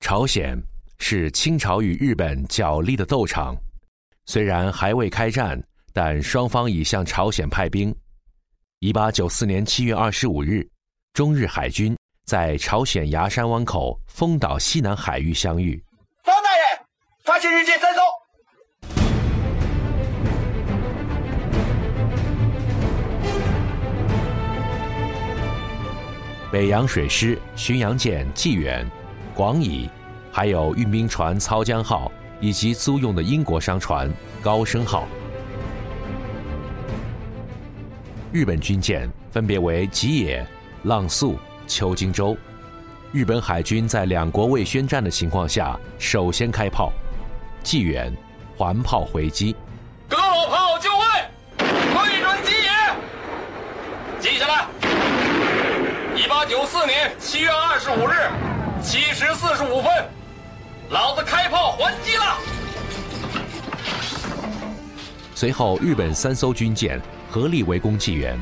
朝鲜是清朝与日本角力的斗场，虽然还未开战，但双方已向朝鲜派兵。一八九四年七月二十五日，中日海军在朝鲜牙山湾口丰岛西南海域相遇。方大人，发现日舰三艘。北洋水师巡洋舰济远、广乙，还有运兵船操江号，以及租用的英国商船高升号。日本军舰分别为吉野、浪速、秋津洲。日本海军在两国未宣战的情况下，首先开炮，纪远环炮回击。各炮就位，对准吉野。记下来。一八九四年七月二十五日七时四十五分，老子开炮还击了。随后，日本三艘军舰合力围攻济远，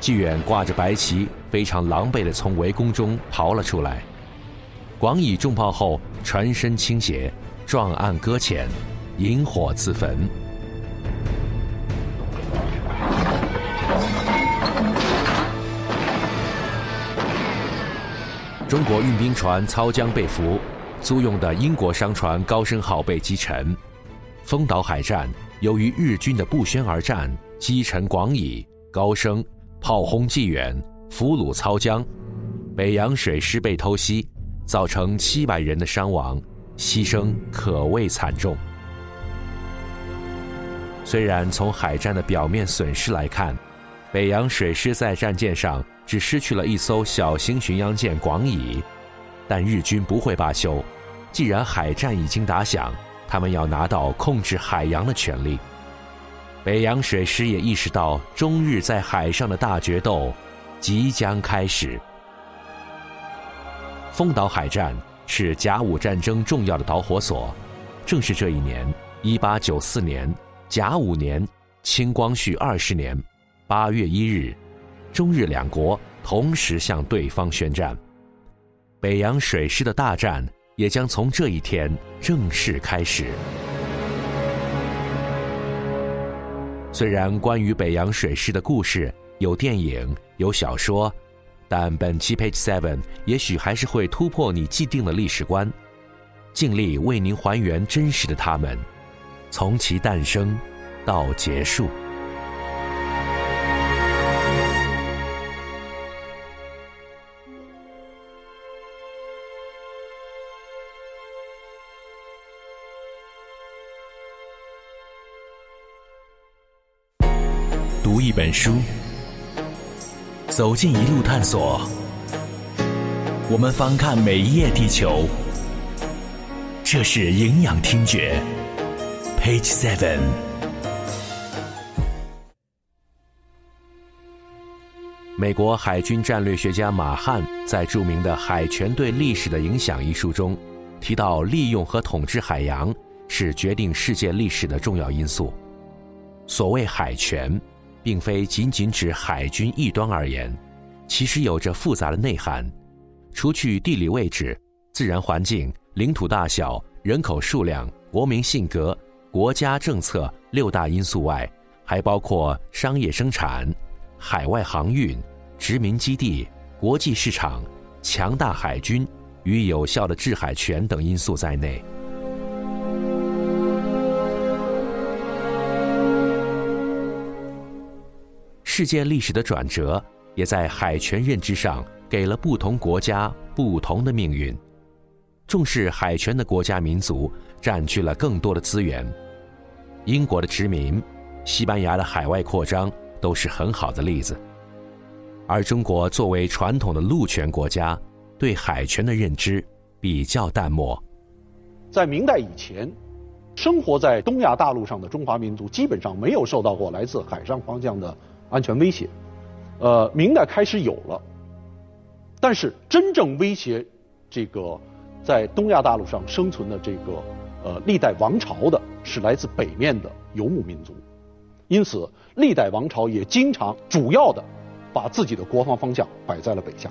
济远挂着白旗，非常狼狈地从围攻中逃了出来。广乙中炮后，船身倾斜，撞岸搁浅，引火自焚。中国运兵船操江被俘，租用的英国商船高升号被击沉。丰岛海战由于日军的不宣而战，击沉广乙、高升，炮轰济远，俘虏操江。北洋水师被偷袭，造成七百人的伤亡，牺牲可谓惨重。虽然从海战的表面损失来看，北洋水师在战舰上。只失去了一艘小型巡洋舰“广乙”，但日军不会罢休。既然海战已经打响，他们要拿到控制海洋的权利。北洋水师也意识到中日在海上的大决斗即将开始。丰岛海战是甲午战争重要的导火索。正是这一年，一八九四年甲午年，清光绪二十年八月一日。中日两国同时向对方宣战，北洋水师的大战也将从这一天正式开始。虽然关于北洋水师的故事有电影、有小说，但本期 Page Seven 也许还是会突破你既定的历史观，尽力为您还原真实的他们，从其诞生到结束。一本书，走进一路探索。我们翻看每一页地球，这是营养听觉。Page Seven。美国海军战略学家马汉在著名的《海权对历史的影响》一书中提到，利用和统治海洋是决定世界历史的重要因素。所谓海权。并非仅仅指海军一端而言，其实有着复杂的内涵。除去地理位置、自然环境、领土大小、人口数量、国民性格、国家政策六大因素外，还包括商业生产、海外航运、殖民基地、国际市场、强大海军与有效的制海权等因素在内。世界历史的转折，也在海权认知上给了不同国家不同的命运。重视海权的国家民族占据了更多的资源。英国的殖民、西班牙的海外扩张都是很好的例子。而中国作为传统的陆权国家，对海权的认知比较淡漠。在明代以前，生活在东亚大陆上的中华民族基本上没有受到过来自海上方向的。安全威胁，呃，明代开始有了，但是真正威胁这个在东亚大陆上生存的这个呃历代王朝的，是来自北面的游牧民族，因此历代王朝也经常主要的把自己的国防方向摆在了北向。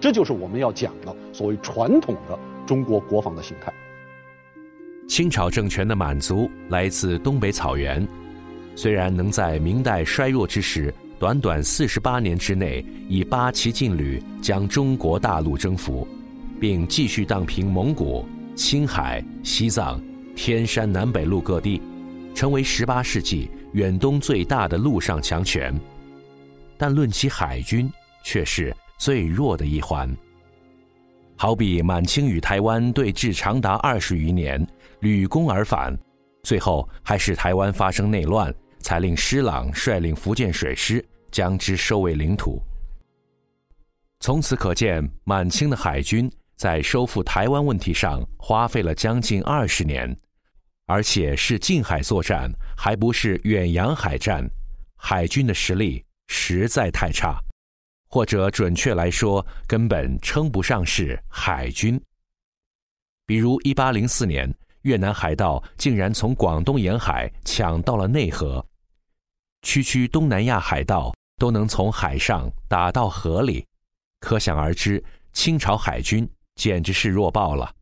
这就是我们要讲的所谓传统的中国国防的形态。清朝政权的满足来自东北草原，虽然能在明代衰弱之时，短短四十八年之内，以八旗劲旅将中国大陆征服，并继续荡平蒙古、青海、西藏、天山南北路各地，成为十八世纪远东最大的陆上强权。但论起海军，却是最弱的一环。好比满清与台湾对峙长达二十余年，屡攻而返，最后还是台湾发生内乱，才令施琅率领福建水师将之收为领土。从此可见，满清的海军在收复台湾问题上花费了将近二十年，而且是近海作战，还不是远洋海战，海军的实力实在太差。或者准确来说，根本称不上是海军。比如，一八零四年，越南海盗竟然从广东沿海抢到了内河，区区东南亚海盗都能从海上打到河里，可想而知，清朝海军简直是弱爆了。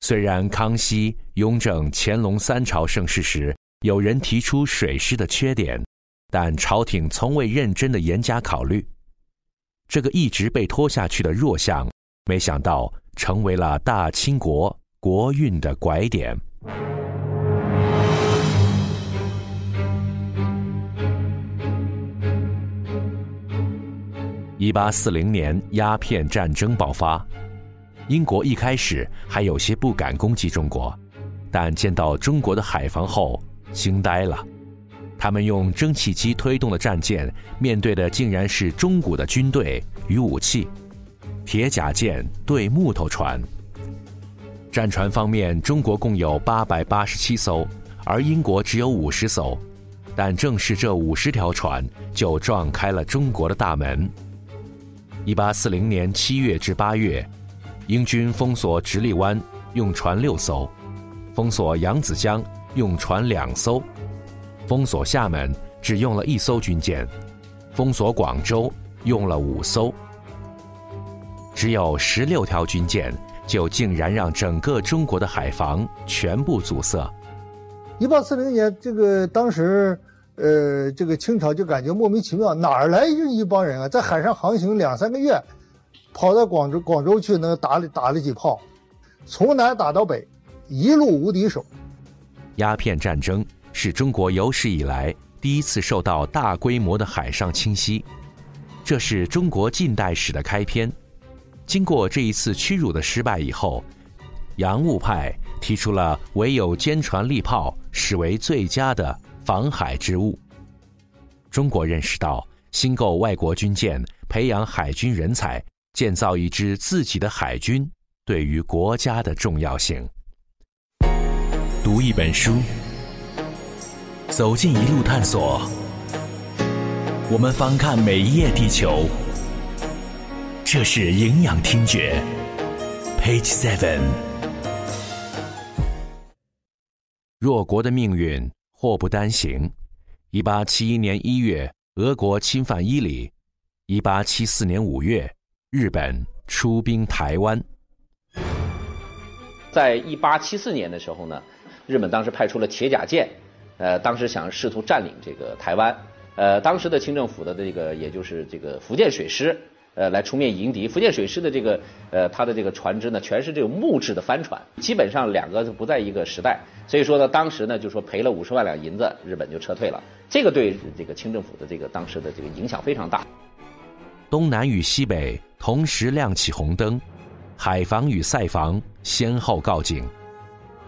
虽然康熙、雍正、乾隆三朝盛世时，有人提出水师的缺点，但朝廷从未认真的严加考虑。这个一直被拖下去的弱项，没想到成为了大清国国运的拐点。一八四零年鸦片战争爆发，英国一开始还有些不敢攻击中国，但见到中国的海防后，惊呆了。他们用蒸汽机推动的战舰，面对的竟然是中古的军队与武器，铁甲舰对木头船。战船方面，中国共有八百八十七艘，而英国只有五十艘。但正是这五十条船，就撞开了中国的大门。一八四零年七月至八月，英军封锁直隶湾，用船六艘；封锁扬子江，用船两艘。封锁厦门只用了一艘军舰，封锁广州用了五艘，只有十六条军舰，就竟然让整个中国的海防全部阻塞。一八四零年，这个当时，呃，这个清朝就感觉莫名其妙，哪儿来一帮人啊，在海上航行两三个月，跑到广州广州去，能打了打了几炮，从南打到北，一路无敌手。鸦片战争。是中国有史以来第一次受到大规模的海上侵袭，这是中国近代史的开篇。经过这一次屈辱的失败以后，洋务派提出了唯有坚船利炮视为最佳的防海之物。中国认识到新购外国军舰、培养海军人才、建造一支自己的海军对于国家的重要性。读一本书。走进一路探索，我们翻看每一页地球。这是营养听觉，Page Seven。弱国的命运祸不单行。一八七一年一月，俄国侵犯伊犁；一八七四年五月，日本出兵台湾。在一八七四年的时候呢，日本当时派出了铁甲舰。呃，当时想试图占领这个台湾，呃，当时的清政府的这个，也就是这个福建水师，呃，来出面迎敌。福建水师的这个，呃，他的这个船只呢，全是这种木质的帆船，基本上两个不在一个时代。所以说呢，当时呢，就说赔了五十万两银子，日本就撤退了。这个对这个清政府的这个当时的这个影响非常大。东南与西北同时亮起红灯，海防与塞防先后告警。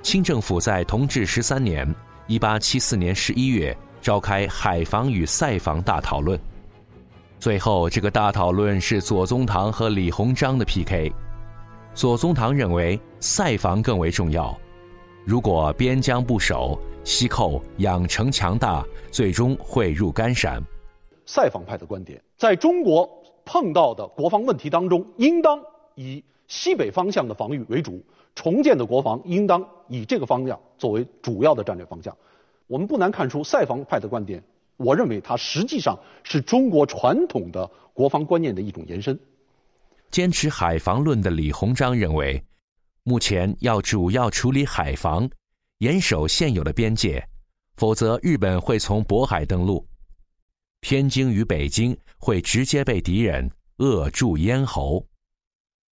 清政府在同治十三年。一八七四年十一月，召开海防与塞防大讨论。最后，这个大讨论是左宗棠和李鸿章的 PK。左宗棠认为塞防更为重要，如果边疆不守，西寇养成强大，最终会入干山。塞防派的观点，在中国碰到的国防问题当中，应当以西北方向的防御为主。重建的国防应当以这个方向作为主要的战略方向。我们不难看出，塞防派的观点，我认为它实际上是中国传统的国防观念的一种延伸。坚持海防论的李鸿章认为，目前要主要处理海防，严守现有的边界，否则日本会从渤海登陆，天津与北京会直接被敌人扼住咽喉。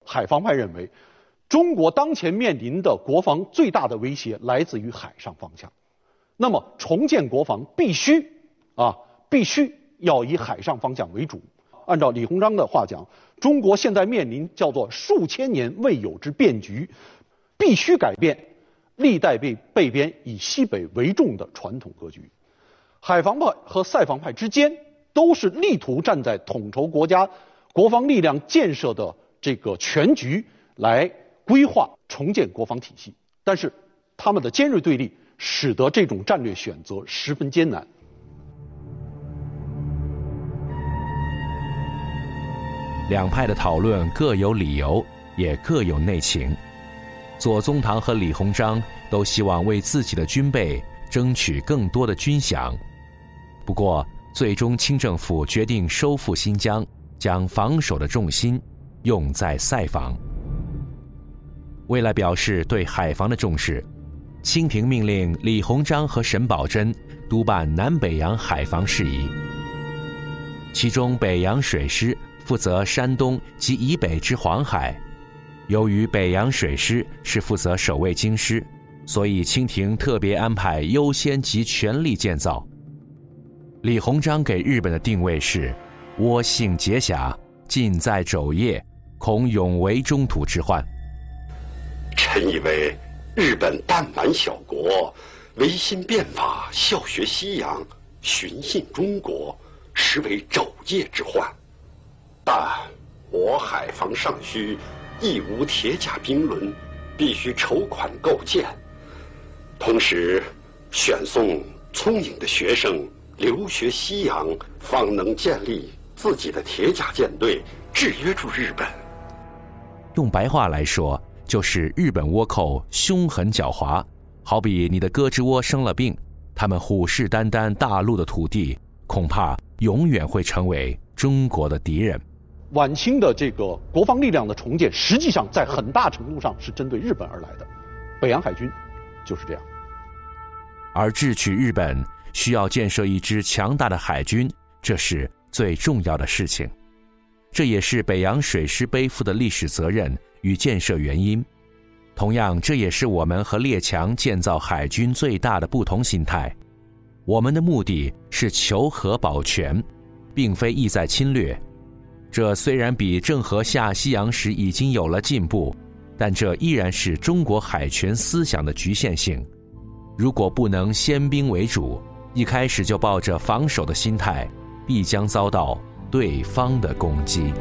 海防派认为，中国当前面临的国防最大的威胁来自于海上方向，那么重建国防必须啊，必须要以海上方向为主。按照李鸿章的话讲，中国现在面临叫做数千年未有之变局，必须改变历代被被编以西北为重的传统格局。海防派和塞防派之间都是力图站在统筹国家国防力量建设的这个全局来规划重建国防体系，但是他们的尖锐对立使得这种战略选择十分艰难。两派的讨论各有理由，也各有内情。左宗棠和李鸿章都希望为自己的军备争取更多的军饷，不过最终清政府决定收复新疆，将防守的重心用在塞防。为了表示对海防的重视，清廷命令李鸿章和沈葆桢督办南北洋海防事宜，其中北洋水师。负责山东及以北之黄海，由于北洋水师是负责守卫京师，所以清廷特别安排优先及全力建造。李鸿章给日本的定位是：倭性结狭，近在肘腋，恐永为中土之患。臣以为日本弹丸小国，维新变法，效学西洋，寻衅中国，实为肘腋之患。但我海防尚需，亦无铁甲兵轮，必须筹款构建。同时，选送聪颖的学生留学西洋，方能建立自己的铁甲舰队，制约住日本。用白话来说，就是日本倭寇凶狠狡猾，好比你的胳肢窝生了病，他们虎视眈眈大陆的土地，恐怕永远会成为中国的敌人。晚清的这个国防力量的重建，实际上在很大程度上是针对日本而来的，北洋海军就是这样。而智取日本需要建设一支强大的海军，这是最重要的事情。这也是北洋水师背负的历史责任与建设原因。同样，这也是我们和列强建造海军最大的不同心态。我们的目的是求和保全，并非意在侵略。这虽然比郑和下西洋时已经有了进步，但这依然是中国海权思想的局限性。如果不能先兵为主，一开始就抱着防守的心态，必将遭到对方的攻击。